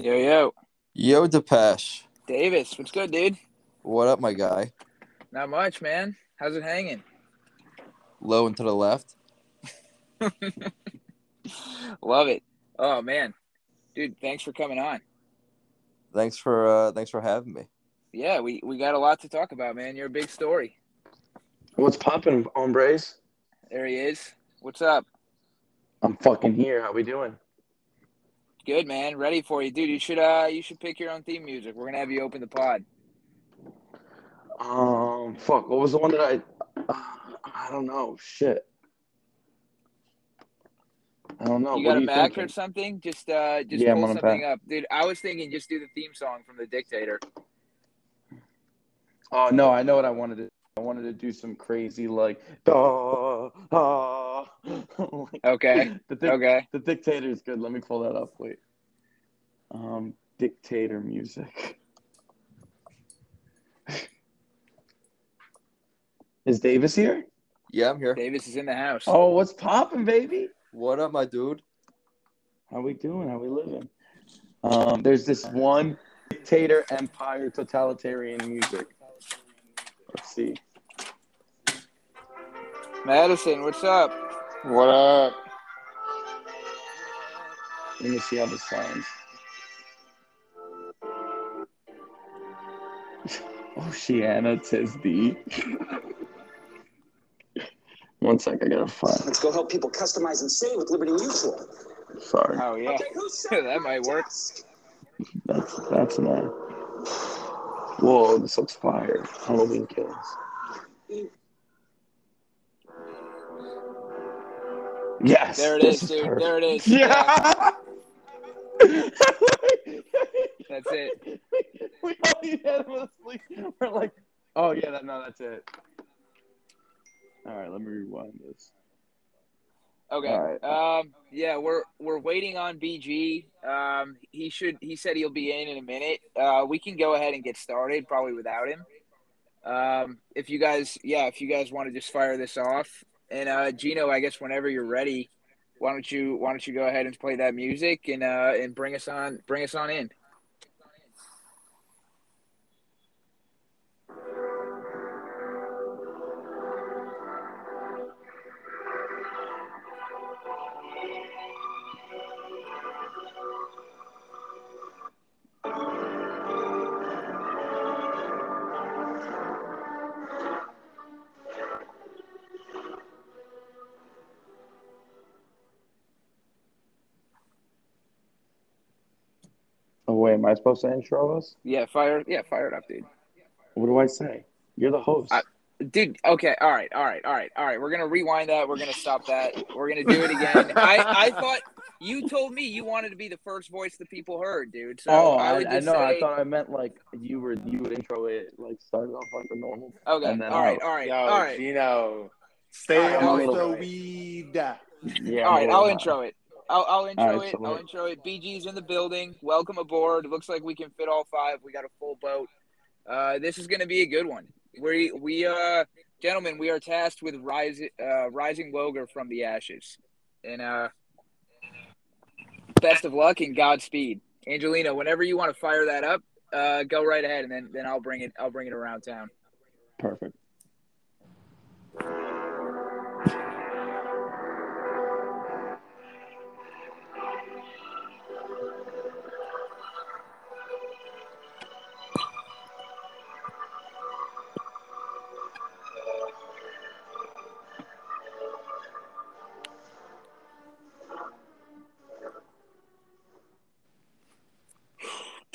Yo, yo. Yo, Depeche. Davis, what's good, dude? What up, my guy? Not much, man. How's it hanging? Low and to the left. Love it. Oh, man. Dude, thanks for coming on. Thanks for uh thanks for having me. Yeah, we, we got a lot to talk about, man. You're a big story. What's poppin', hombres? There he is. What's up? I'm fucking here. How we doing? Good, man. Ready for you, dude. You should uh you should pick your own theme music. We're gonna have you open the pod. Um, fuck. What was the one that I? Uh, I don't know. Shit. I don't know. you got a Mac thinking? or something? Just uh just Yeah, pull something up. Dude, I was thinking just do the theme song from the dictator. Oh no, I know what I wanted to. I wanted to do some crazy like, da, ah. like, Okay. the dic- Okay. the dictator is good. Let me pull that up. Wait. Um, dictator music. Is Davis here? Yeah, I'm here. Davis is in the house. Oh, what's poppin', baby? What up, my dude? How we doing? How we living? Um, there's this one dictator empire totalitarian music. Let's see. Matteson, what's up? What up? Let me see how this sounds. Oh, Oceana Tisby. One sec, I gotta find. Let's go help people customize and save with Liberty Mutual. Sorry, Oh yeah. Okay, who's? That might work. that's that's not. Whoa, this looks fire. Halloween kills. Yes. There it is, dude. perfect. There it is. Yeah. That's it. we all unanimously we're like, oh yeah, that, no, that's it. All right, let me rewind this. Okay. Right. Um. Yeah, we're we're waiting on BG. Um. He should. He said he'll be in in a minute. Uh. We can go ahead and get started, probably without him. Um. If you guys, yeah, if you guys want to just fire this off, and uh, Gino, I guess whenever you're ready, why don't you why don't you go ahead and play that music and uh and bring us on bring us on in. Am I supposed to intro us? Yeah. Fire. Yeah. Fire it up, dude. What do I say? You're the host. I- Dude, okay, all right, all right, all right, all right. We're gonna rewind that. We're gonna stop that. We're gonna do it again. I, I thought you told me you wanted to be the first voice the people heard, dude. So oh, I I, I just know. I thought I meant like you were you would intro it like started off like a normal. okay, and then all right, I'll- all right, Yo, all right, Gino. Stay All right, off I'll the weed. Yeah. all I'm right. a I'll little intro it. I'll, I'll intro right, it. so I'll intro it. BG's in the building. Welcome aboard. Looks like we can fit all five. We got a full boat. Uh, this is gonna be a good one. We we uh gentlemen, we are tasked with rising uh, rising Woger from the ashes, and uh, best of luck and Godspeed, Angelino. Whenever you want to fire that up, uh, go right ahead, and then then I'll bring it. I'll bring it around town. Perfect.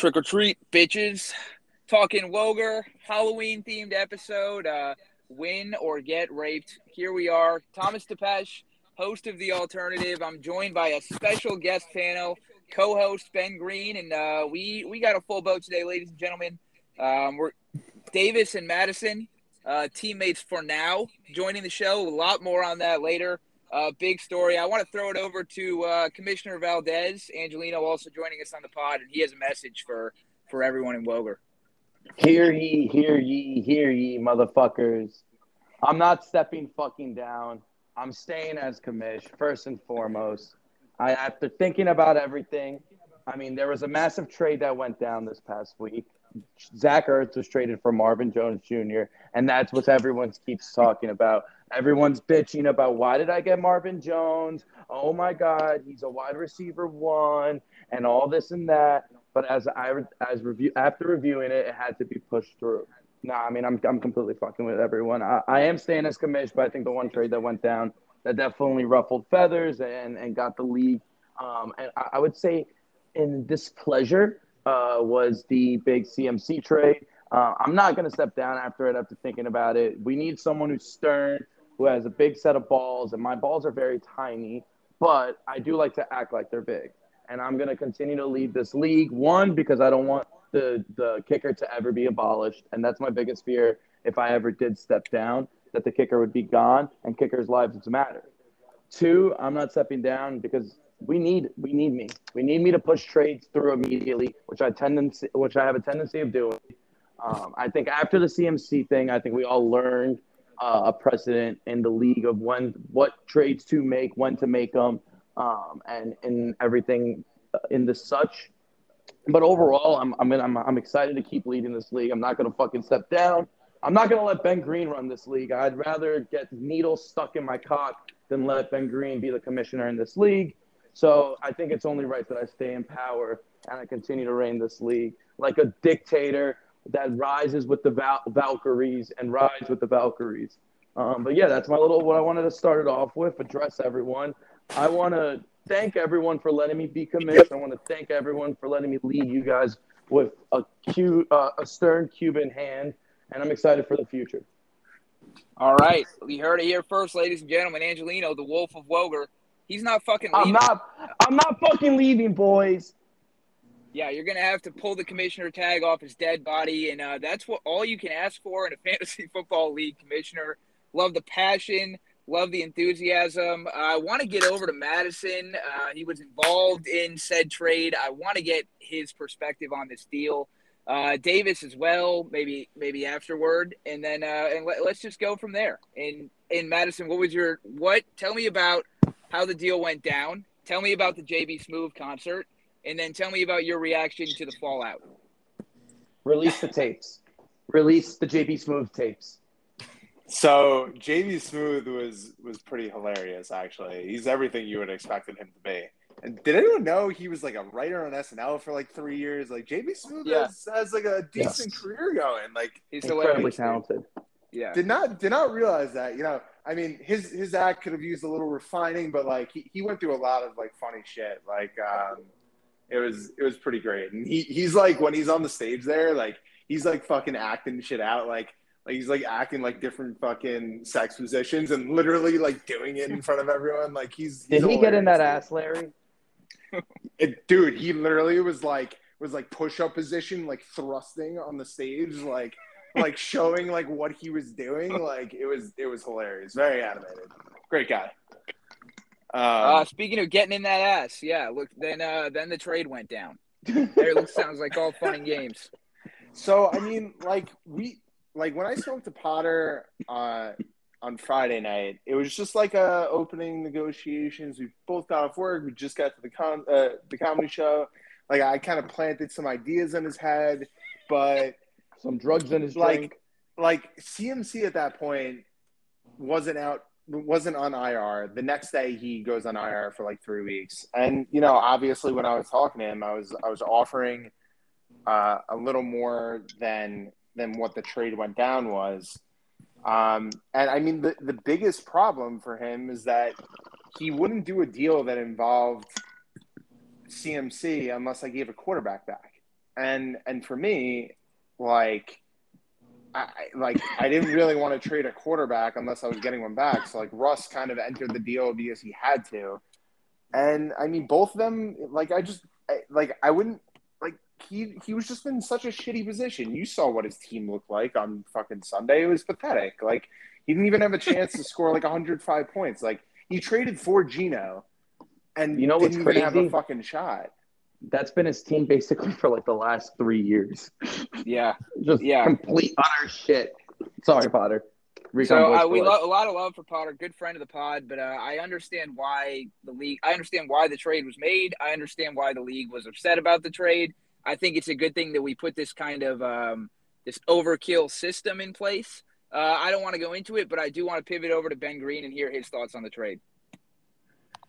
Trick or treat, bitches. Talking Woger, Halloween themed episode. Uh, win or get raped. Here we are. Thomas Depeche, host of The Alternative. I'm joined by a special guest panel, co host Ben Green. And uh, we, we got a full boat today, ladies and gentlemen. Um, we're Davis and Matteson, uh, teammates for now, joining the show. A lot more on that later. Uh, big story. I want to throw it over to uh, Commissioner Valdez, Angelino, also joining us on the pod, and he has a message for for everyone in Woger. Hear ye, hear ye, hear ye, motherfuckers. I'm not stepping fucking down. I'm staying as commish, first and foremost. I after thinking about everything, I mean, there was a massive trade that went down this past week. Zach Ertz was traded for Marvin Jones Jr., and that's what everyone keeps talking about. Everyone's bitching about why did I get Marvin Jones? Oh my God, he's a wide receiver one, and all this and that. But as I as review after reviewing it, it had to be pushed through. Nah, I mean, I'm I'm completely fucking with everyone. I, I am staying as commish, but I think the one trade that went down that definitely ruffled feathers and and got the league. Um, and I, I would say in displeasure uh, was the big CMC trade. Uh, I'm not going to step down after it after thinking about it. We need someone who's stern, who has a big set of balls, and my balls are very tiny, but I do like to act like they're big. And I'm going to continue to lead this league. One, because I don't want the, the kicker to ever be abolished. And that's my biggest fear if I ever did step down, that the kicker would be gone and kickers' lives matter. Two, I'm not stepping down because we need we need me. We need me to push trades through immediately, which I tendency which I have a tendency of doing. Um, I think after the CMC thing, I think we all learned uh, a precedent in the league of when what trades to make, when to make them, um, and and everything in the such. But overall, I'm I'm, I'm I'm excited to keep leading this league. I'm not gonna fucking step down. I'm not gonna let Ben Green run this league. I'd rather get needles stuck in my cock than let Ben Green be the commissioner in this league. So I think it's only right that I stay in power and I continue to reign this league like a dictator that rises with the Val- Valkyries and rides with the Valkyries. Um, but yeah, that's my little what I wanted to start it off with. Address everyone. I want to thank everyone for letting me be commissioned. I want to thank everyone for letting me lead you guys with a, Q, uh, a stern Cuban hand, and I'm excited for the future. All right, we heard it here first, ladies and gentlemen. Angelino, the Wolf of Woger. He's not fucking leaving. I'm not. I'm not fucking leaving, boys. Yeah, you're gonna have to pull the commissioner tag off his dead body, and uh, that's what all you can ask for in a fantasy football league commissioner. Love the passion, love the enthusiasm. Uh, I want to get over to Matteson. Uh, he was involved in said trade. I want to get his perspective on this deal. Uh, Davis as well, maybe maybe afterward, and then uh, and let, us just go from there. In in Matteson, what was your what? Tell me about how the deal went down. Tell me about the JB Smoove concert, and then tell me about your reaction to the fallout. Release the tapes. Release the JB Smoove tapes. So JB Smoove was was pretty hilarious. Actually, he's everything you would expected him to be. And did anyone know he was like a writer on SNL for like three years? Like JB Smoove Yeah. has, has like a decent Yes. career going. Like He's Incredibly hilarious. talented. Yeah. did not did not realize that. You know, I mean, his his act could have used a little refining, but like he, he went through a lot of like funny shit. Like um, it was it was pretty great. And he he's like when he's on the stage there, like he's like fucking acting shit out. Like like he's like acting like different fucking sex positions and literally like doing it in front of everyone. Like he's, he's Did he get in that hilarious, ass, Larry? it, dude, he literally was like was like push up position, like thrusting on the stage, like like showing like what he was doing. Like it was it was hilarious. Very animated. Great guy. Uh, Um, speaking of getting in that ass, yeah. Look, then uh, then the trade went down. It sounds like all fun and games. so I mean, like we like when I spoke to Potter uh, on Friday night, it was just like uh, opening negotiations. We both got off work. We just got to the con uh, the comedy show. Like I kind of planted some ideas in his head, but Some drugs in his like drink. like CMC at that point wasn't out wasn't on IR. The next day he goes on IR for like three weeks. And you know, obviously when I was talking to him, I was I was offering uh, a little more than than what the trade went down was. Um, and I mean the, the biggest problem for him is that he wouldn't do a deal that involved CMC unless I gave a quarterback back. And and for me, like I like I didn't really want to trade a quarterback unless I was getting one back. So like Russ kind of entered the deal because he had to. And I mean both of them like I just I, like I wouldn't like he he was just in such a shitty position. You saw what his team looked like on fucking Sunday. It was pathetic. Like he didn't even have a chance to score like 105 points. Like he traded for Gino and You know what's didn't even have a fucking shot. That's been his team basically for like the last three years. Yeah. Just Yeah. complete utter shit. Sorry, Potter. Recon So uh, we life. love a lot of love for Potter, good friend of the pod. But uh, I understand why the league. I understand why the trade was made. I understand why the league was upset about the trade. I think it's a good thing that we put this kind of um, this overkill system in place. Uh, I don't want to go into it, but I do want to pivot over to Ben Green and hear his thoughts on the trade.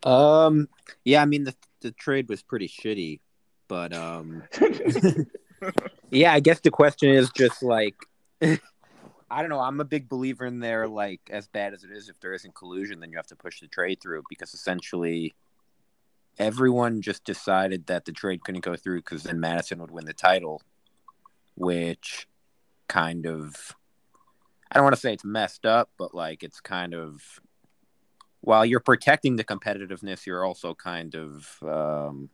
Um, yeah, I mean the the trade was pretty shitty, but um, yeah, I guess the question is just like, I don't know. I'm a big believer in there. Like, as bad as it is, if there isn't collusion, then you have to push the trade through because essentially, everyone just decided that the trade couldn't go through because then Matteson would win the title, which kind of, I don't want to say it's messed up, but like it's kind of while you're protecting the competitiveness, you're also kind of um,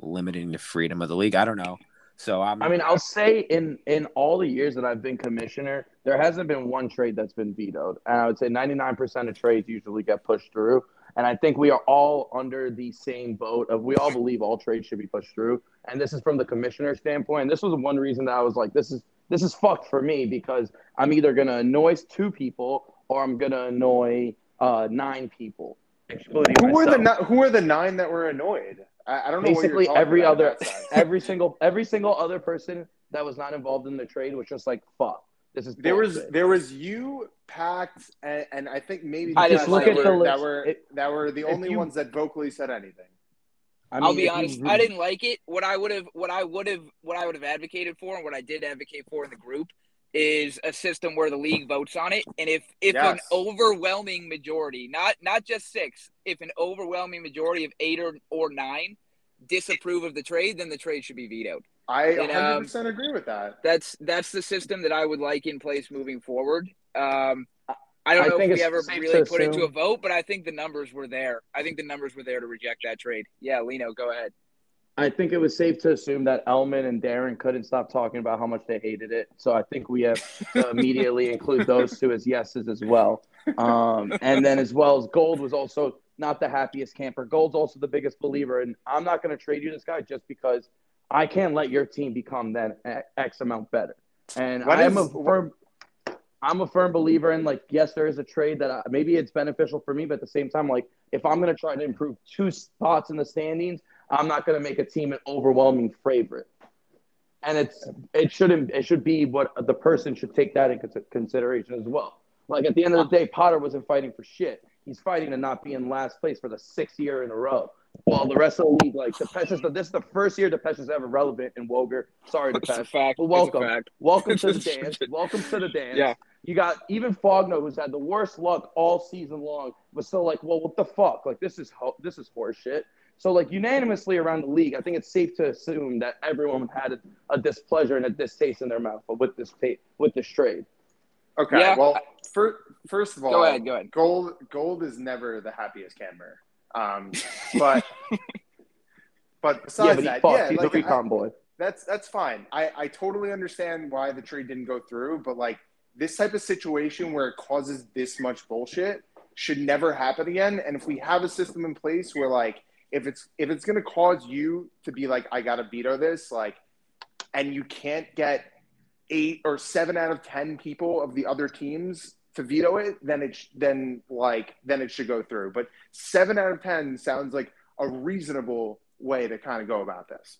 limiting the freedom of the league. I don't know. So I'm. I mean, I'll say in in all the years that I've been commissioner, there hasn't been one trade that's been vetoed, and I would say 99% of trades usually get pushed through. And I think we are all under the same boat of we all believe all trades should be pushed through. And this is from the commissioner standpoint. And this was one reason that I was like, this is this is fucked for me because I'm either gonna annoy two people or I'm gonna annoy uh, nine people, Who were the myself. who were the nine that were annoyed? I, I don't know. basically what every talking other about on that side. every single every single other person that was not involved in the trade was just like fuck this is There was there was you, Pact, and, and I think maybe I just look that at the were, that were It- that were the only you- ones that vocally said anything. I I'll mean, be if you honest. I didn't like it. What I would have, what I would have, what I would have advocated for, and what I did advocate for in the group, is a system where the league votes on it. And if if an overwhelming majority, not not just six, if an overwhelming majority of eight or or nine disapprove of the trade, then the trade should be vetoed. I And, 100 um, agree with that. That's that's the system that I would like in place moving forward. Um, I don't I know think if we ever really put it to a vote, but I think the numbers were there. I think the numbers were there to reject that trade. Yeah, Lino, go ahead. I think it was safe to assume that Elman and Darren couldn't stop talking about how much they hated it. So I think we have to immediately include those two as yeses as well. Um, and then as well as Gold was also not the happiest camper. Gold's also the biggest believer, and I'm not going to trade you this guy just because I can't let your team become then X amount better. And What I am is- a firm. I'm a firm believer in like yes, there is a trade that I, maybe it's beneficial for me, but at the same time, like if I'm going to try to improve two spots in the standings, I'm not going to make a team an overwhelming favorite. And it's it shouldn't it should be what the person should take that into consideration as well. Like at the end of the day, Potter wasn't fighting for shit. He's fighting to not be in last place for the sixth year in a row. While the rest of the league, like the, this is the first year Depeche is ever relevant in Woger. Sorry, Depeche. fact. But welcome. fact. Welcome to the dance. Welcome to the dance. Yeah. You got even Fogno, who's had the worst luck all season long, was still like, well, what the fuck? Like this is ho- this is horseshit. So like unanimously around the league, I think it's safe to assume that everyone had a, a displeasure and a distaste in their mouth with this ta- with this trade. Okay, Yeah. well, fir- first of all, Go ahead, go ahead. Gold gold is never the happiest camper. Um, but but besides yeah, but he that, fucked. yeah, He's like, a I- recon boy. that's that's fine. I I totally understand why the trade didn't go through, but like this type of situation where it causes this much bullshit should never happen again. And if we have a system in place where like if it's if it's gonna cause you to be like I gotta veto this, like, and you can't get eight or seven out of ten people of the other teams to veto it, then it sh- then like then it should go through. But seven out of ten sounds like a reasonable way to kind of go about this.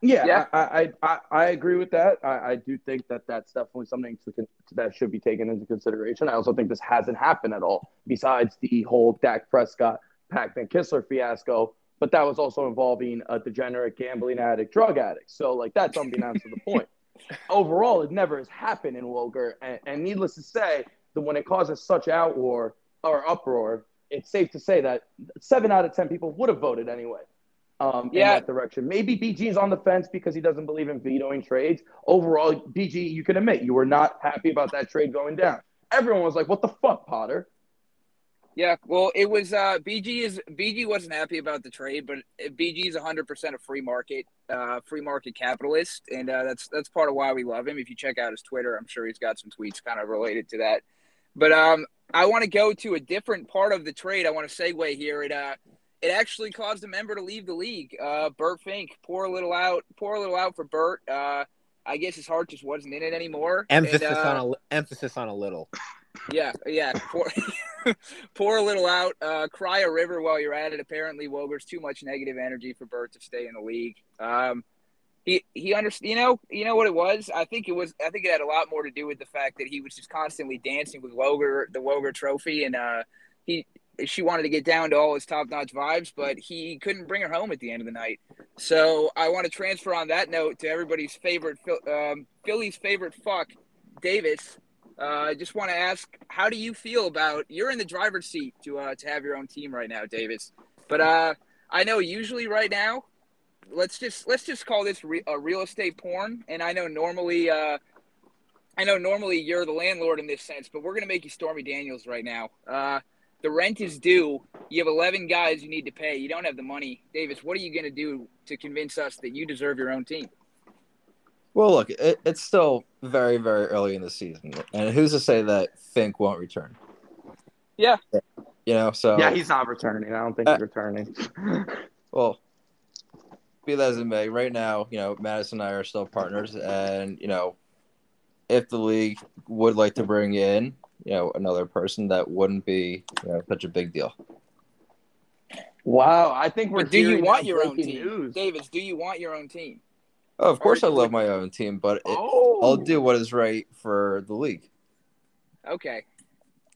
Yeah, Yeah. I, I, I, I agree with that. I, I do think that that's definitely something to, con- that should be taken into consideration. I also think this hasn't happened at all, besides the whole Dak Prescott, Kissler fiasco. But that was also involving a degenerate gambling addict, drug addict. So, like, that's unbeknownst to the point. Overall, it never has happened in Woger. And, and needless to say, that when it causes such outroar or uproar, it's safe to say that seven out of 10 people would have voted anyway um, in Yeah. that direction. Maybe BG is on the fence because he doesn't believe in vetoing trades. Overall, BG, you can admit you were not happy about that trade going down. Everyone was like, "What the fuck, Potter?" Yeah, well, it was uh, BG is BG wasn't happy about the trade, but BG is 100 percent a free market, uh, free market capitalist, and uh, that's that's part of why we love him. If you check out his Twitter, I'm sure he's got some tweets kind of related to that. But um, I want to go to a different part of the trade. I want to segue here. It uh, it actually caused a member to leave the league. Uh, Bert Fink, poor little out, poor little out for Bert. Uh, I guess his heart just wasn't in it anymore. Emphasis And, uh, on a emphasis on a little. Yeah, yeah. Pour, pour a little out. Uh, cry a river while you're at it. Apparently, Woger's too much negative energy for Bert to stay in the league. Um, he he understand. You know, you know what it was. I think it was. I think it had a lot more to do with the fact that he was just constantly dancing with Woger, the Woger Trophy, and uh, he she wanted to get down to all his top notch vibes, but he couldn't bring her home at the end of the night. So I want to transfer on that note to everybody's favorite um, Philly's favorite fuck, Davis. Uh, I just want to ask, how do you feel about you're in the driver's seat to uh, to have your own team right now, Davis? But uh, I know usually right now, let's just let's just call this re- a real estate porn. And I know normally, I know normally you're the landlord in this sense, but we're gonna make you Stormy Daniels right now. The rent is due. You have 11 guys you need to pay. You don't have the money, Davis. What are you gonna do to convince us that you deserve your own team? Well, look, it, it's still very, very early in the season, and who's to say that Fink won't return? Yeah. You know, so Yeah, he's not returning. I don't think Uh, he's returning. well, be that as it may, right now, you know, Matteson and I are still partners, and you know, if the league would like to bring in, you know, another person, that wouldn't be, you know, such a big deal. Wow, I think we're. But do you want your own team, News. Davis? Do you want your own team? Oh, of course, I Or- love my own team, but it, Oh, I'll do what is right for the league. Okay.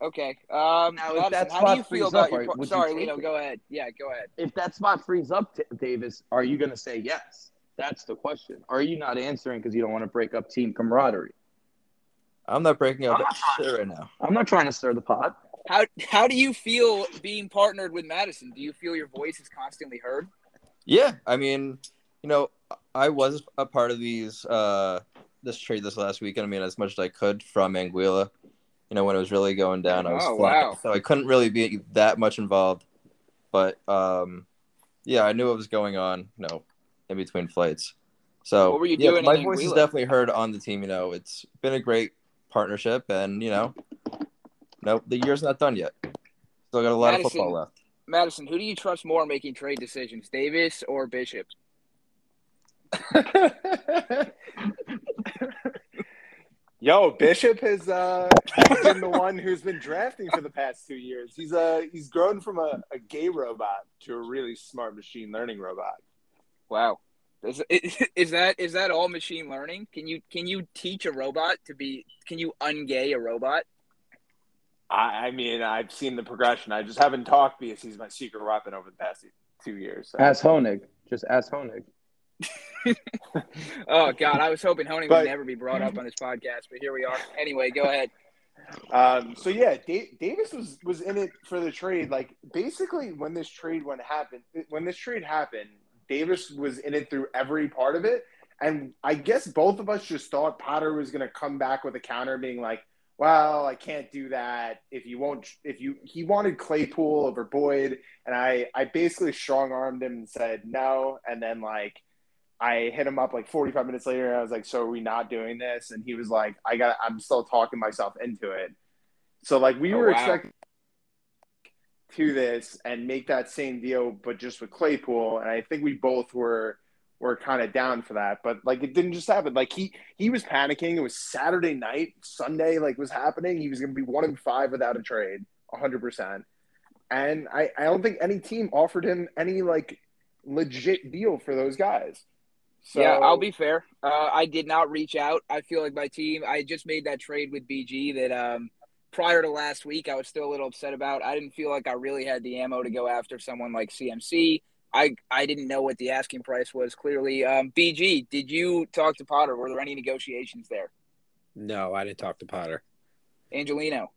Okay. Um, Now, if Matteson, that how do you spot feel frees about up, your? are- par- you Sorry, take Lino. it? Go ahead. Yeah, go ahead. If that spot frees up, T- Davis, are you going to say yes? That's the question. Are you not answering because you don't want to break up team camaraderie? I'm not breaking up I'm not shit right now. I'm not trying to stir the pot. How how do you feel being partnered with Matteson? Do you feel your voice is constantly heard? Yeah, I mean, you know, I was a part of these uh this trade this last weekend. I mean, as much as I could from Anguilla. You know, when it was really going down, I was Oh, flying, wow. so I couldn't really be that much involved. But um, yeah, I knew what was going on. You know, in between flights. So What were you yeah, doing my voice is definitely heard on the team. You know, it's been a great partnership, and you know, nope, the year's not done yet. Still got a lot Matteson. of football left. Matteson, who do you trust more making trade decisions, Davis or Bishop? Yo, Bishop has uh, been the one who's been drafting for the past two years. He's uh, he's grown from a, a gay robot to a really smart machine learning robot. Wow. Is, is that is that all machine learning? Can you can you teach a robot to be? Can you ungay a robot? I, I mean, I've seen the progression. I just haven't talked because he's my secret weapon over the past two years. So. Ask Honig. Just ask Honig. Oh God, I was hoping Honig But- would never be brought up on this podcast, but here we are. Anyway, go ahead. Um, so yeah, da- Davis was was in it for the trade. Like basically, when this trade went happened, when this trade happened, Davis was in it through every part of it. And I guess both of us just thought Potter was going to come back with a counter, being like, "Well, I can't do that if you won't. If you he wanted Claypool over Boyd, and I I basically strong armed him and said no, and then like." I hit him up like 45 minutes later. And I was like, "So are we not doing this?" And he was like, "I got. I'm still talking myself into it." So like we Oh, were wow. expecting to this and make that same deal, but just with Claypool. And I think we both were were kind of down for that. But like it didn't just happen. Like he he was panicking. It was Saturday night, Sunday like was happening. He was going to be one in five without a trade, 100. percent And I I don't think any team offered him any like legit deal for those guys. So yeah, I'll be fair. Uh, I did not reach out. I feel like my team. I just made that trade with BG that um, prior to last week, I was still a little upset about. I didn't feel like I really had the ammo to go after someone like CMC. I I didn't know what the asking price was. Clearly, um, BG, did you talk to Potter? Were there any negotiations there? No, I didn't talk to Potter. Angelino,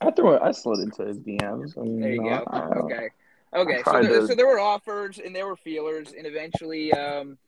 I threw it. I slid into his DMs. And, there you know, go. I- Okay, okay. So there, so there were offers and there were feelers, and eventually, um,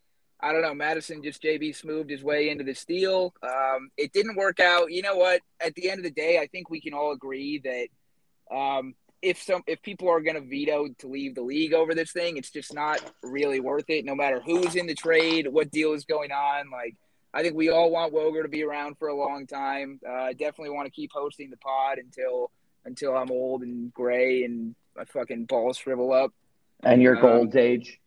I don't know. Matteson just JB smoothed his way into this deal. Um, it didn't work out. You know what? At the end of the day, I think we can all agree that um, if some if people are going to veto to leave the league over this thing, it's just not really worth it. No matter who's in the trade, what deal is going on, like. I think we all want Woger to be around for a long time. Uh, I definitely want to keep hosting the pod until until I'm old and gray and my fucking balls shrivel up. and your Um, gold age.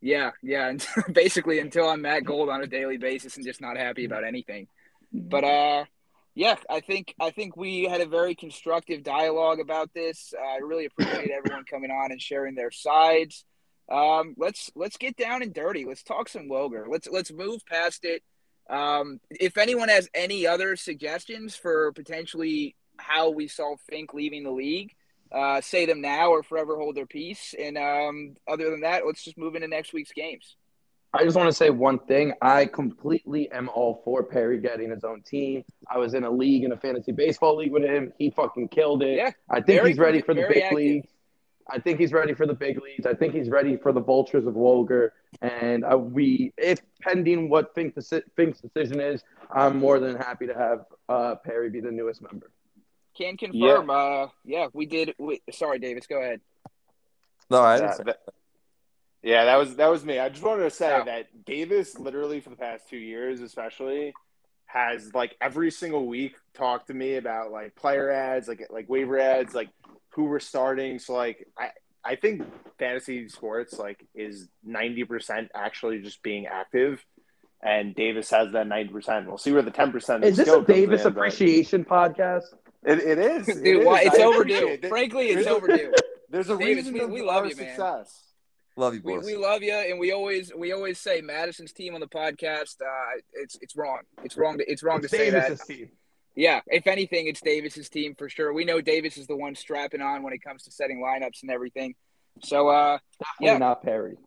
Yeah, yeah, and basically until I'm at Gold on a daily basis and just not happy about anything. But uh, yeah, I think I think we had a very constructive dialogue about this. Uh, I really appreciate everyone coming on and sharing their sides. Um, let's let's get down and dirty. Let's talk some Woger. Let's let's move past it. Um, if anyone has any other suggestions for potentially how we saw Fink leaving the league, uh, say them now or forever hold their peace. And um, other than that, let's just move into next week's games. I just want to say one thing. I completely am all for Perry getting his own team. I was in a league, in a fantasy baseball league with him. He fucking killed it. Yeah, I think very- he's ready for the big active. leagues. I think he's ready for the big leagues. I think he's ready for the vultures of Woger. And uh, we, if pending what Fink deci- Fink's decision is, I'm more than happy to have uh, Perry be the newest member. Can confirm. Uh, yeah, we did. We, sorry, Davis. Go ahead. No, I Yeah, didn't say that, yeah, that was that was me. I just wanted to say Yeah. that Davis, literally for the past two years, especially, has like every single week talked to me about like player ads, like like waiver ads, like who we're starting. So like I I think fantasy sports like is ninety percent actually just being active, and Davis has that ninety percent. We'll see where the ten percent Is this a Davis appreciation podcast? It, it is, Dude, it is. why, it's I overdue. it. Frankly, it's There's a- overdue. There's a Davis, reason we- we love our you, man. Love you, We, boys. we love you, and we always we always say Matteson's team on the podcast. Uh, it's it's wrong. It's wrong. To, it's wrong to say that. Team. Yeah, if anything, it's Davis's team for sure. We know Davis is the one strapping on when it comes to setting lineups and everything. So, uh, Definitely Yeah. not Perry.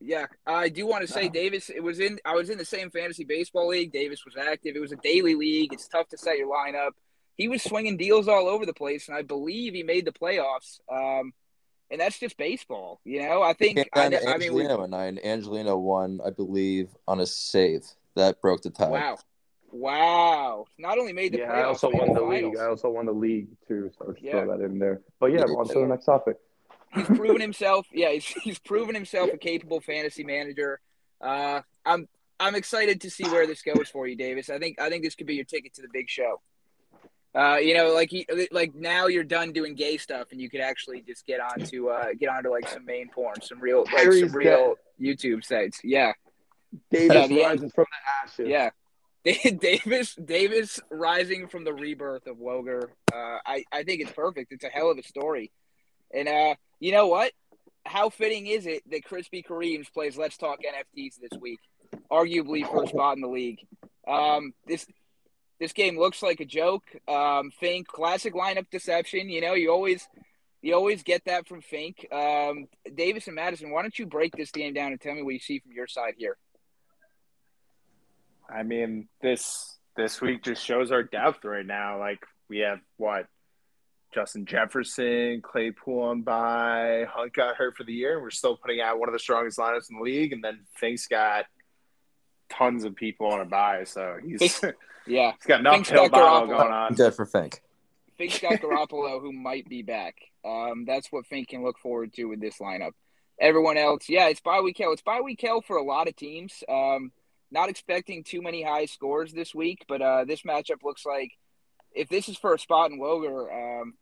yeah, I do want to say No. Davis. It was in. I was in the same fantasy baseball league. Davis was active. It was a daily league. It's tough to set your lineup. He was swinging deals all over the place, and I believe he made the playoffs. Um, and that's just baseball, you know. I think. I, and I mean, we, Angelino and I, and Angelino won, I believe, on a save that broke the tie. wow, wow! Not only made the Yeah, playoffs, I also won the finals. league. I also won the league too, so just Yeah. throw that in there. But yeah, Yeah. on to the next topic. he's proven himself. Yeah, he's, he's proven himself a capable fantasy manager. Uh, I'm I'm excited to see where this goes for you, Davis. I think I think this could be your ticket to the big show. Uh, you know, like he, like now you're done doing gay stuff, and you could actually just get onto uh, get onto like some main porn, some real like Harry's some real YouTube sites. Yeah, Davis Yeah, rises from the ashes. yeah. Davis Davis rising from the rebirth of Woger. Uh, I I think it's perfect. It's a hell of a story, and uh, you know what? How fitting is it that Krispy Kareem's plays Let's Talk NFTs this week? Arguably first spot in the league. Um, this this game looks like a joke. Um, Fink, classic lineup deception. You know, you always you always get that from Fink. Um, Davis and Matteson, why don't you break this game down and tell me what you see from your side here? I mean, this this week just shows our depth right now. Like we have what Justin Jefferson, Claypool on bye, Hunt got hurt for the year, and we're still putting out one of the strongest lineups in the league. And then Fink's got tons of people on a bye, so he's he's Yeah, got an Fink's uphill got battle Garoppolo. going on. Good for Fink. Fink's got Garoppolo, who might be back. Um, that's what Fink can look forward to with this lineup. Everyone else, yeah, it's bye week hell. It's bye week hell for a lot of teams. Um, not expecting too many high scores this week, but uh, this matchup looks like if this is for a spot in Woger, um,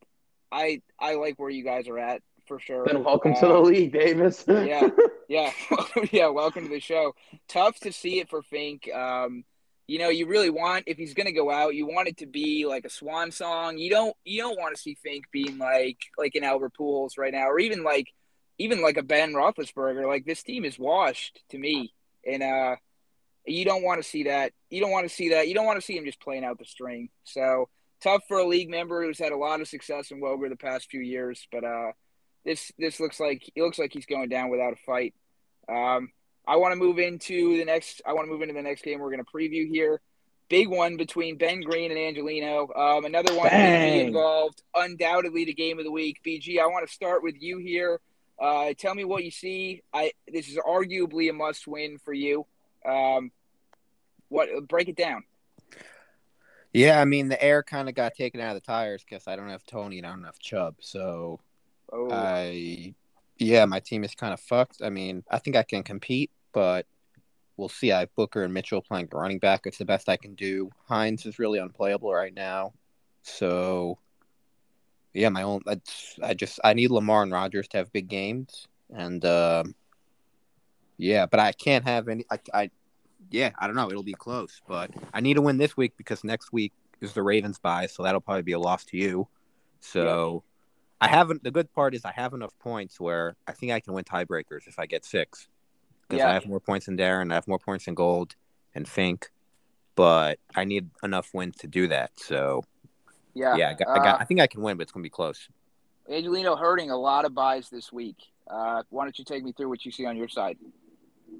I I like where you guys are at for sure. Then welcome Uh, to the league, Davis. yeah. Yeah, yeah. Welcome to the show. Tough to see it for Fink. Um, you know, you really want if he's going to go out, you want it to be like a swan song. You don't you don't want to see Fink being like like an Albert Pujols right now, or even like even like a Ben Roethlisberger. Like this team is washed to me, and uh, you don't want to see that. You don't want to see that. You don't want to see him just playing out the string. So tough for a league member who's had a lot of success in Woger the past few years, but uh, this this looks like it looks like he's going down without a fight. Um, I want to move into the next. I want to move into the next game we're going to preview here. Big one between Ben Green and Angelino. Um, another one. Involved. Undoubtedly the game of the week. BG, I want to start with you here. Uh, tell me what you see. I this is arguably a must win for you. Um, what break it down? Yeah, I mean the air kind of got taken out of the tires because I don't have Tony and I don't have Chubb. So Oh, I, yeah, my team is kind of fucked. I mean, I think I can compete, but we'll see. I have Booker and Mitchell playing running back. It's the best I can do. Hines is really unplayable right now. So, yeah, my own. That's, I just I need Lamar and Rogers to have big games, and um, yeah, but I can't have any. I, I yeah, I don't know. It'll be close, but I need to win this week because next week is the Ravens bye, so that'll probably be a loss to you. So I haven't. The good part is I have enough points where I think I can win tiebreakers if I get six, because Yeah. I have more points than Darren, I have more points than Gold and Fink, but I need enough wins to do that. So Yeah, yeah, I, got, I, Uh, got, I think I can win, but it's gonna be close. Angelino hurting a lot of byes this week. Uh, why don't you take me through what you see on your side?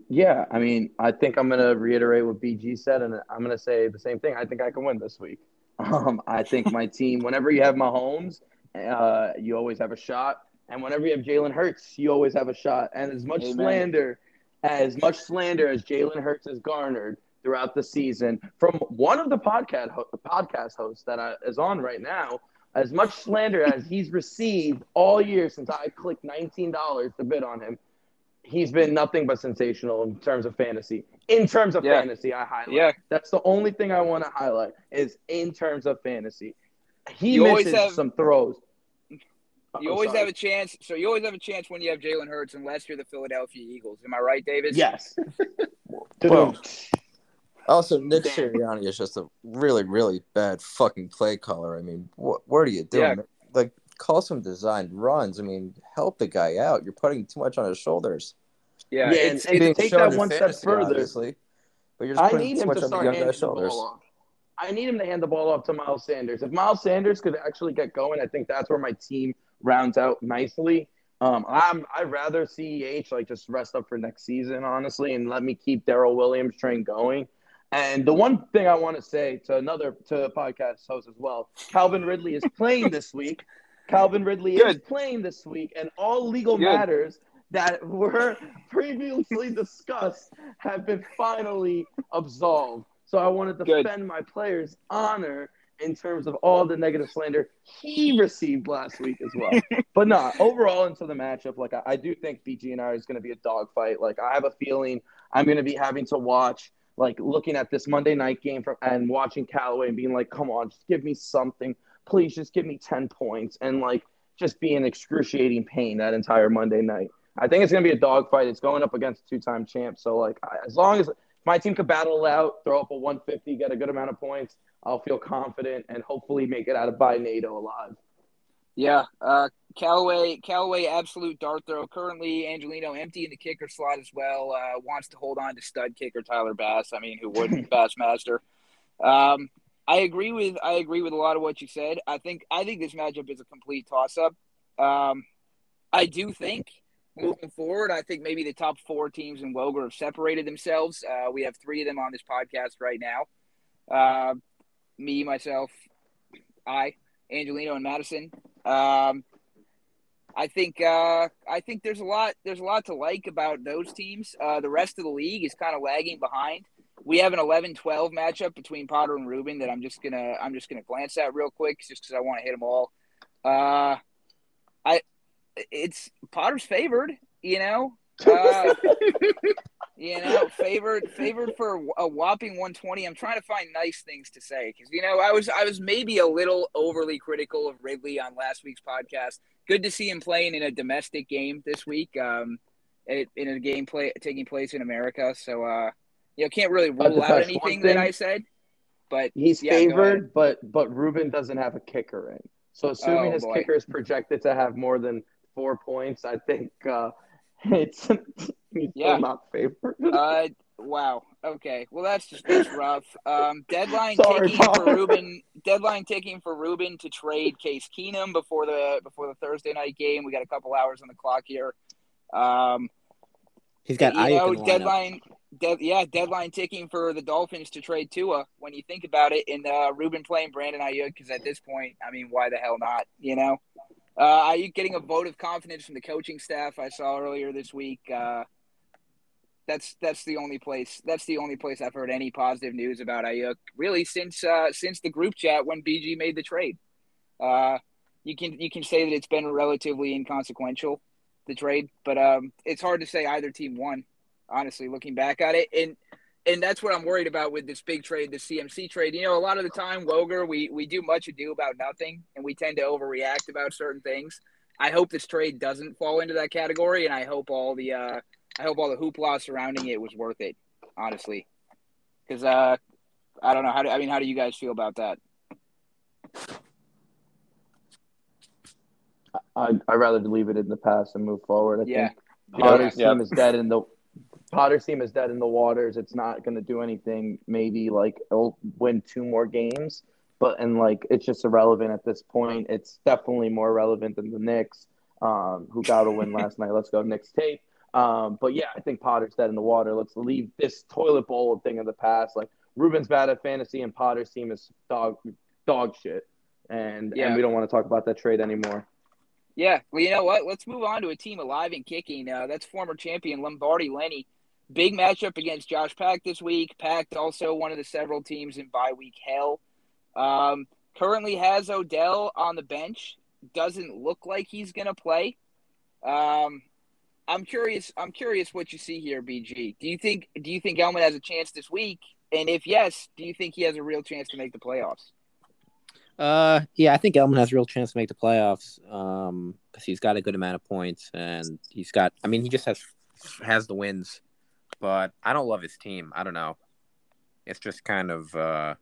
Yeah, I mean, I think I'm gonna reiterate what BG said, and I'm gonna say the same thing. I think I can win this week. Um, I think my team. Whenever you have Mahomes, uh, you always have a shot, and whenever you have Jalen Hurts, you always have a shot. And as much Amen. slander, as much slander as Jalen Hurts has garnered throughout the season from one of the podcast ho- podcast hosts that I, is on right now, as much slander as he's received all year since I clicked nineteen dollars to bid on him he's been nothing but sensational in terms of fantasy. In terms of Yeah. fantasy, I highlight. Yeah. That's the only thing I want to highlight is in terms of fantasy. He You misses have- some throws. You always sorry. have a chance. So you always have a chance when you have Jalen Hurts, unless you're the Philadelphia Eagles. Am I right, Davis? Yes. Well, Also, Nick Sirianni is just a really, really bad fucking play caller. I mean, what, what are you doing? Yeah. Like, call some designed runs. I mean, help the guy out. You're putting too much on his shoulders. Yeah. Yeah, it's, and- and it's, to take shown that one step fantasy, further- obviously, but you're just I putting too much to on the start young handing guy's the ball shoulders. off. I need him to hand the ball off to Miles Sanders. If Miles Sanders could actually get going, I think that's where my team rounds out nicely. Um, I'm I'd rather see H like just rest up for next season, honestly, and let me keep Darrel Williams train going. And the one thing I want to say to another to podcast host as well, Calvin Ridley is playing this week. Calvin Ridley is playing this week, and all legal Good. matters that were previously discussed have been finally absolved. So I want to Good. defend my player's honor in terms of all the negative slander he received last week as well. but no, overall into the matchup, like I, I do think BG and I is going to be a dogfight. Like I have a feeling I'm going to be having to watch, like looking at this Monday night game from and watching Callaway and being like, come on, just give me something. Please just give me 10 points and like just be in excruciating pain that entire Monday night. I think it's going to be a dogfight. It's going up against a two-time champ. So like I, as long as my team could battle it out, throw up a 150, get a good amount of points, I'll feel confident and hopefully make it out of by NATO alive. yeah. Uh, Callaway, Callaway, absolute dart throw. Currently, Angelino empty in the kicker slot as well. Uh, wants to hold on to stud kicker Tyler Bass. I mean, who wouldn't? Bassmaster. Um, I agree with I agree with a lot of what you said. I think I think this matchup is a complete toss up. Um, I do think moving forward, I think maybe the top four teams in Woger have separated themselves. Uh, we have three of them on this podcast right now. Uh, me, myself, I, Angelino, and Matteson. Um, I think uh, I think there's a lot there's a lot to like about those teams. Uh, the rest of the league is kind of lagging behind. We have an 11-12 matchup between Potter and Ruben that I'm just gonna I'm just gonna glance at real quick just because I want to hit them all. Uh, I it's Potter's favored, you know. You know, favored favored for a whopping 120. I'm trying to find nice things to say because you know I was I was maybe a little overly critical of Ridley on last week's podcast. Good to see him playing in a domestic game this week. Um, in a game play taking place in America. So uh, you know, can't really rule out anything that I said. But He's Yeah, favored, but but Ruben doesn't have a kicker in. So assuming Oh, his boy. kicker is projected to have more than four points, I think uh, it's he's Yeah. still not favored. Uh, wow. Okay. Well, that's just that's rough. Um, deadline Sorry, ticking for Ruben. Deadline ticking for Ruben to trade Case Keenum before the before the Thursday night game. We got a couple hours on the clock here. Um, He's got you know, in the lineup. deadline. De- yeah, deadline ticking for the Dolphins to trade Tua. When you think about it, and uh, Ruben playing Brandon Aiyuk, because at this point, I mean, why the hell not? You know, uh, Aiyuk getting a vote of confidence from the coaching staff. I saw earlier this week. Uh, that's that's the only place. That's the only place I've heard any positive news about Aiyuk really since uh, since the group chat when BG made the trade. Uh, you can you can say that it's been relatively inconsequential the trade, but um, it's hard to say either team won. Honestly, looking back at it, and and that's what I'm worried about with this big trade, the CMC trade. You know, a lot of the time, Woger, we we do much ado about nothing, and we tend to overreact about certain things. I hope this trade doesn't fall into that category, and I hope all the uh, I hope all the hoopla surrounding it was worth it, honestly. Because uh, I don't know how. Do, I mean, how do you guys feel about that? I I rather leave it in the past and move forward. I yeah. think Potter's yeah. team is dead in the Potter's team is dead in the waters. It's not going to do anything. Maybe like it'll win two more games, but and like it's just irrelevant at this point. It's definitely more relevant than the Knicks, um, who got a win last night. Let's go Knicks tape. Um, but yeah, I think Potter's dead in the water. Let's leave this toilet bowl thing in the past. Like Ruben's bad at fantasy, and Potter's team is dog dog shit. And Yeah. and we don't want to talk about that trade anymore. Yeah, well, you know what? Let's move on to a team alive and kicking. Uh, that's former champion Lombardi Lenny. Big matchup against Josh Pack this week. Pack also one of the several teams in bye week hell. Um, currently has Odell on the bench. Doesn't look like he's gonna play. Um, I'm curious. I'm curious what you see here, BG. Do you think Do you think Elman has a chance this week? And if yes, do you think he has a real chance to make the playoffs? Uh, yeah, I think Elman has a real chance to make the playoffs. Um, because he's got a good amount of points and he's got. I mean, he just has has the wins, but I don't love his team. I don't know. It's just kind of. uh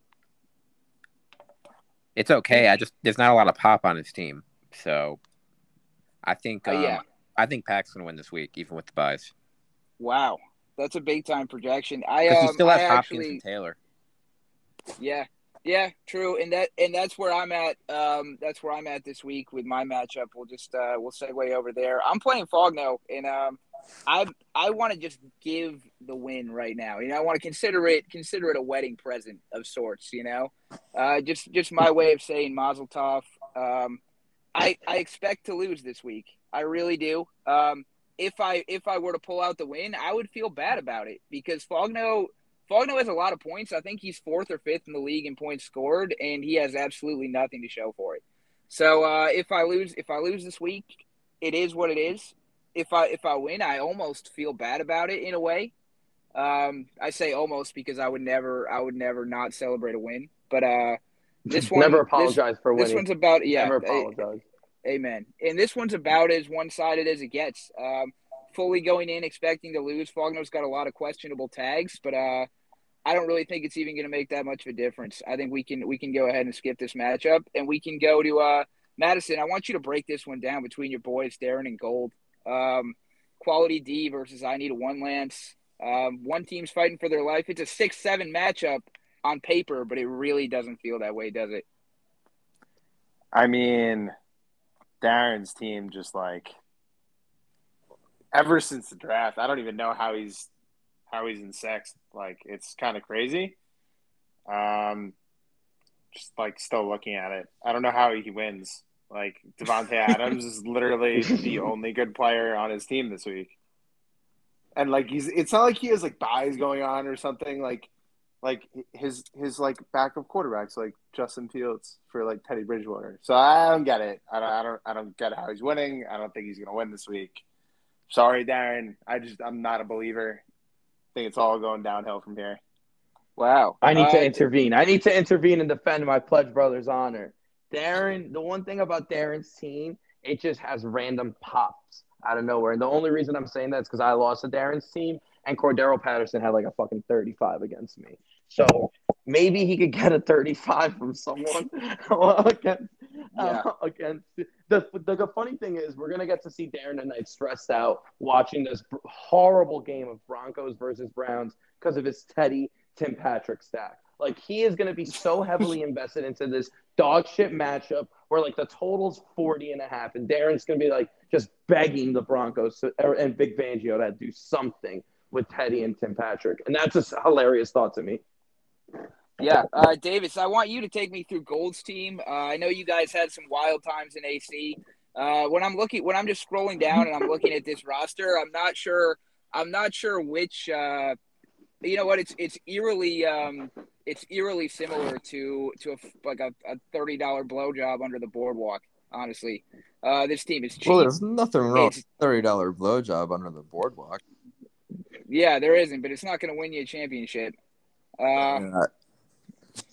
It's okay. I just there's not a lot of pop on his team, so I think. Uh, Um, yeah. I think Pack's gonna win this week, even with the byes. Wow, that's a big time projection. I um, he still has I Hopkins actually, and Taylor. Yeah, yeah, true, and that and that's where I'm at. Um, that's where I'm at this week with my matchup. We'll just uh, we'll segue over there. I'm playing Fogno, and um, I I want to just give the win right now. You know, I want to consider it consider it a wedding present of sorts. You know, uh, just just my way of saying Mazel Tov. Um, I I expect to lose this week. I really do. Um, if I if I were to pull out the win, I would feel bad about it because Fogno Fogno has a lot of points. I think he's fourth or fifth in the league in points scored, and he has absolutely nothing to show for it. So uh, if I lose, if I lose this week, it is what it is. If I if I win, I almost feel bad about it in a way. Um, I say almost because I would never, I would never not celebrate a win. But uh, this one, Never this- apologize for This, one's about yeah. Never apologize. Amen. And this one's about as one sided as it gets. Um, fully going in expecting to lose. Fogno's got a lot of questionable tags, but uh, I don't really think it's even going to make that much of a difference. I think we can we can go ahead and skip this matchup, and we can go to uh, Matteson. I want you to break this one down between your boys, Darren and Gold. Um, quality D versus I need a one Lance. Um, one team's fighting for their life. It's a six seven matchup on paper, but it really doesn't feel that way, does it? I mean, Darren's team just like ever since the draft, I don't even know how he's how he's in sixth. Like it's kind of crazy. Um, just like still looking at it, I don't know how he wins. Like Davante Adams is literally the only good player on his team this week, and like he's it's not like he has like byes going on or something. Like like his his like backup quarterbacks like Justin Fields for like Teddy Bridgewater. So I don't get it. I don't I don't I don't get how he's winning. I don't think he's gonna win this week. Sorry, Darren. I just I'm not a believer. I think it's all going downhill from here. Wow. I need Uh, to intervene. I need to intervene and defend my pledge brother's honor. Darren, the one thing about Darren's team, it just has random pops out of nowhere. And the only reason I'm saying that is because I lost to Darren's team, and Cordarrelle Patterson had like a fucking 35 against me. So maybe he could get a 35 from someone against, Yeah. uh, against the, the the funny thing is we're gonna get to see Darren tonight stressed out watching this horrible game of Broncos versus Browns because of his Teddy Tim Patrick stack. Like he is gonna be so heavily invested into this dog shit matchup where like the total's 40 and a half and Darren's gonna be like just begging the Broncos to, and Vic Fangio to do something with Teddy and Tim Patrick. And that's a hilarious thought to me. Yeah, uh, Davis, I want you to take me through Gold's team. Uh, I know you guys had some wild times in AC. Uh, when I'm looking, when I'm just scrolling down and I'm looking at this roster, I'm not sure. I'm not sure which. Uh, you know what? It's it's eerily um, it's eerily similar to to a, like a, a thirty dollar blowjob under the boardwalk. Honestly, uh, this team is cheap. Well, there's nothing wrong It's- with thirty dollar blowjob under the boardwalk. Yeah, there isn't, but it's not going to win you a championship. Uh,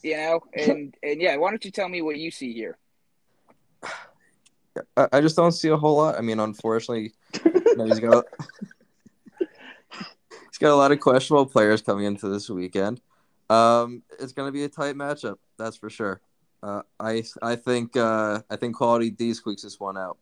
you know, and and yeah, why don't you tell me what you see here? I, I just don't see a whole lot. I mean, unfortunately, you know, he's got he's got a lot of questionable players coming into this weekend. Um, it's going to be a tight matchup, that's for sure. Uh, I I think uh, I think quality D squeaks this one out.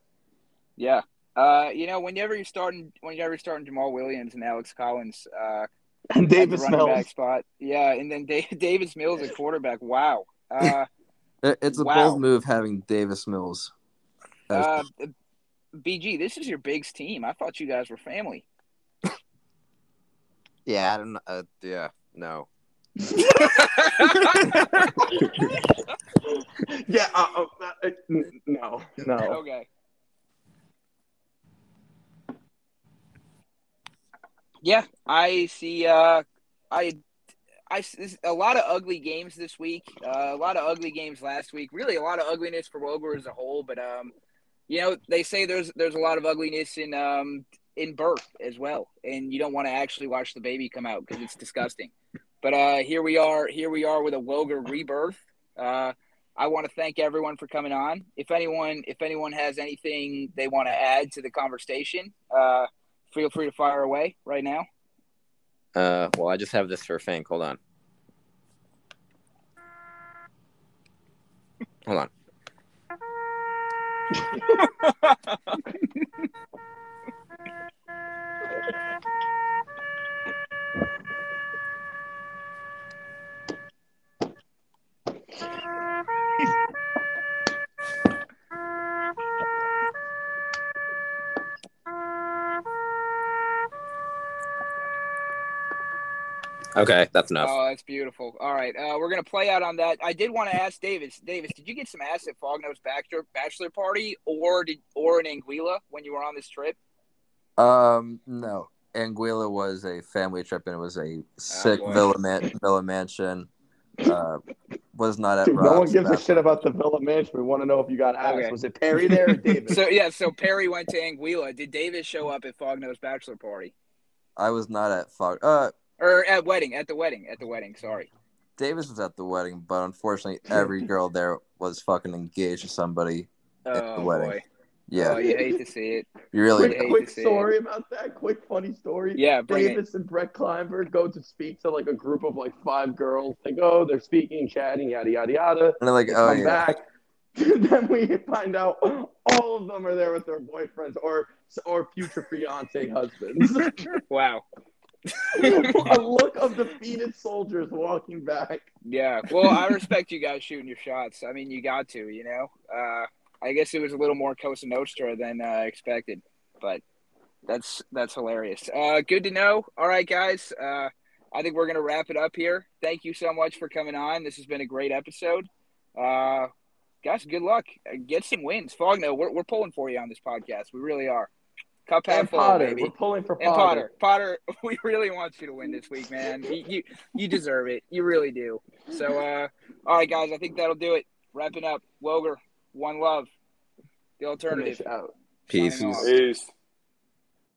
Yeah. Uh, you know, whenever you're starting, whenever you're starting Jamaal Williams and Alex Collins, uh, And at Davis running Mills. back spot, yeah, and then da- Davis Mills at quarterback. Wow. Uh, It's a Wow. bold move having Davis Mills. as- uh, BG, this is your Bigs team. I thought you guys were family. Yeah, I don't know. Uh, yeah, no. Yeah, uh, uh, uh, no, no. Okay. Yeah, I see. Uh, I, I a lot of ugly games this week. Uh, a lot of ugly games last week. Really, a lot of ugliness for Woger as a whole. But um, you know, they say there's there's a lot of ugliness in um in birth as well, and you don't want to actually watch the baby come out because it's disgusting. But uh, here we are. Here we are with a Woger rebirth. Uh, I want to thank everyone for coming on. If anyone, if anyone has anything they want to add to the conversation, uh, feel free to fire away right now. Uh, well, I just have this for Fank. Hold on. Hold on. Okay, that's enough. Oh, that's beautiful. All right, uh, we're gonna play out on that. I did want to ask Davis. Davis, did you get some ass at Fognose bachelor bachelor party, or did or in Anguilla when you were on this trip? Um, no. Anguilla was a family trip, and it was a sick boy. villa, man- villa mansion. Uh, was not at. Dude, no one gives a shit about the Villa Mansion. We want to know if you got ass. Okay. Was it Perry there or Davis? So yeah, so Perry went to Anguilla. Did Davis show up at Fognose bachelor party I was not at Fog. Uh, or at wedding? At the wedding? At the wedding? Sorry. Davis was at the wedding, but unfortunately, every girl there was fucking engaged to somebody. Oh the wedding. boy. Yeah, Oh, you hate to see it. you really. hate quick, to quick see it. story about that. Quick funny story. Yeah, bring it. Davis and Brett Kleinberg go to speak to like a group of like five girls. They go, they're speaking, chatting, yada yada yada. And they're like, They oh come yeah, back. then we find out all of them are there with their boyfriends or or future fiance husbands. Wow. A look of defeated soldiers walking back. Yeah. Well, I respect you guys shooting your shots. I mean, you got to, you know. Uh, I guess it was a little more Cosa Nostra than uh, expected, but that's that's hilarious. Uh, good to know. All right, guys. Uh, I think we're gonna wrap it up here. Thank you so much for coming on. This has been a great episode. Uh, guys, good luck. Uh, Get some wins. Fogno, we're we're pulling for you on this podcast. We really are. Cup half And full, Potter, baby. we're pulling for And Potter. Potter, Potter, we really want you to win this week, man. You, you you deserve it. You really do. So, uh, all right, guys, I think that'll do it. Wrapping up. Woger, one love. The alternative. Finish out. Peace. Peace.